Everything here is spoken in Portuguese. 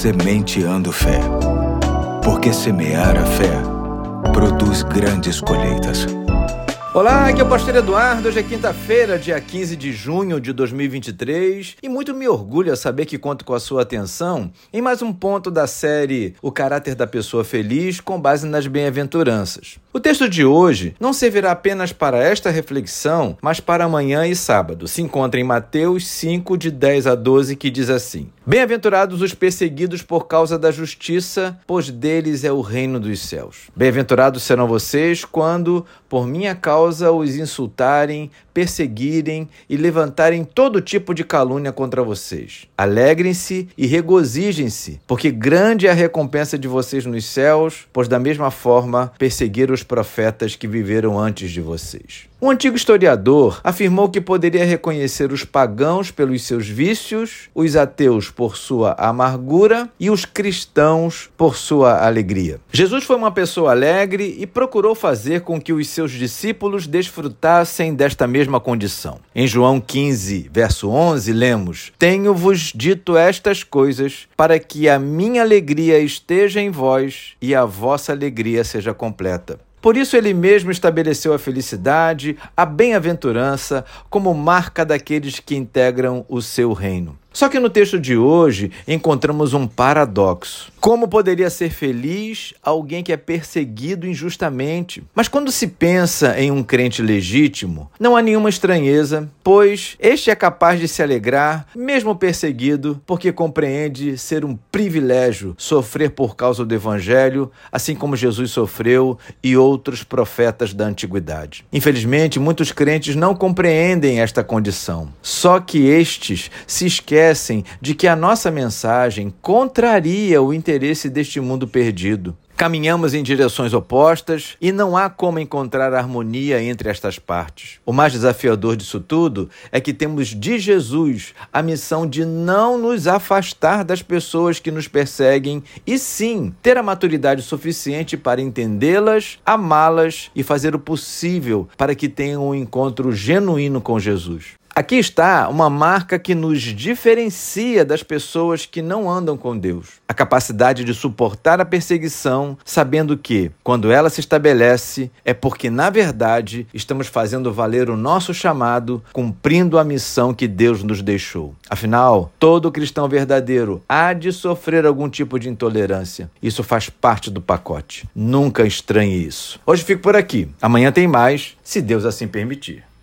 Sementeando Fé. Porque semear a fé produz grandes colheitas. Olá, aqui é o Pastor Eduardo. Hoje é quinta-feira, dia 15 de junho de 2023, e muito me orgulha saber que conto com a sua atenção em mais um ponto da série O Caráter da Pessoa Feliz com base nas bem-aventuranças. O texto de hoje não servirá apenas para esta reflexão, mas para amanhã e sábado. Se encontra em Mateus 5, de 10 a 12, que diz assim: Bem-aventurados os perseguidos por causa da justiça, pois deles é o reino dos céus. Bem-aventurados serão vocês quando, por minha causa, os insultarem, perseguirem e levantarem todo tipo de calúnia contra vocês. Alegrem-se e regozijem-se, porque grande é a recompensa de vocês nos céus, pois da mesma forma perseguiram os profetas que viveram antes de vocês. Um antigo historiador afirmou que poderia reconhecer os pagãos pelos seus vícios, os ateus por sua amargura e os cristãos por sua alegria. Jesus foi uma pessoa alegre e procurou fazer com que os seus discípulos desfrutassem desta mesma condição. Em João 15, verso 11, lemos: Tenho-vos dito estas coisas para que a minha alegria esteja em vós e a vossa alegria seja completa. Por isso, ele mesmo estabeleceu a felicidade, a bem-aventurança, como marca daqueles que integram o seu reino. Só que no texto de hoje encontramos um paradoxo. Como poderia ser feliz alguém que é perseguido injustamente? Mas quando se pensa em um crente legítimo, não há nenhuma estranheza, pois este é capaz de se alegrar, mesmo perseguido, porque compreende ser um privilégio sofrer por causa do evangelho, assim como Jesus sofreu e outros profetas da antiguidade. Infelizmente, muitos crentes não compreendem esta condição. Só que estes se esquecem esquecem de que a nossa mensagem contraria o interesse deste mundo perdido. Caminhamos em direções opostas e não há como encontrar harmonia entre estas partes. O mais desafiador disso tudo é que temos de Jesus a missão de não nos afastar das pessoas que nos perseguem e sim ter a maturidade suficiente para entendê-las, amá-las e fazer o possível para que tenham um encontro genuíno com Jesus. Aqui está uma marca que nos diferencia das pessoas que não andam com Deus: a capacidade de suportar a perseguição, sabendo que, quando ela se estabelece, é porque, na verdade, estamos fazendo valer o nosso chamado, cumprindo a missão que Deus nos deixou. Afinal, todo cristão verdadeiro há de sofrer algum tipo de intolerância. Isso faz parte do pacote. Nunca estranhe isso. Hoje fico por aqui. Amanhã tem mais, se Deus assim permitir.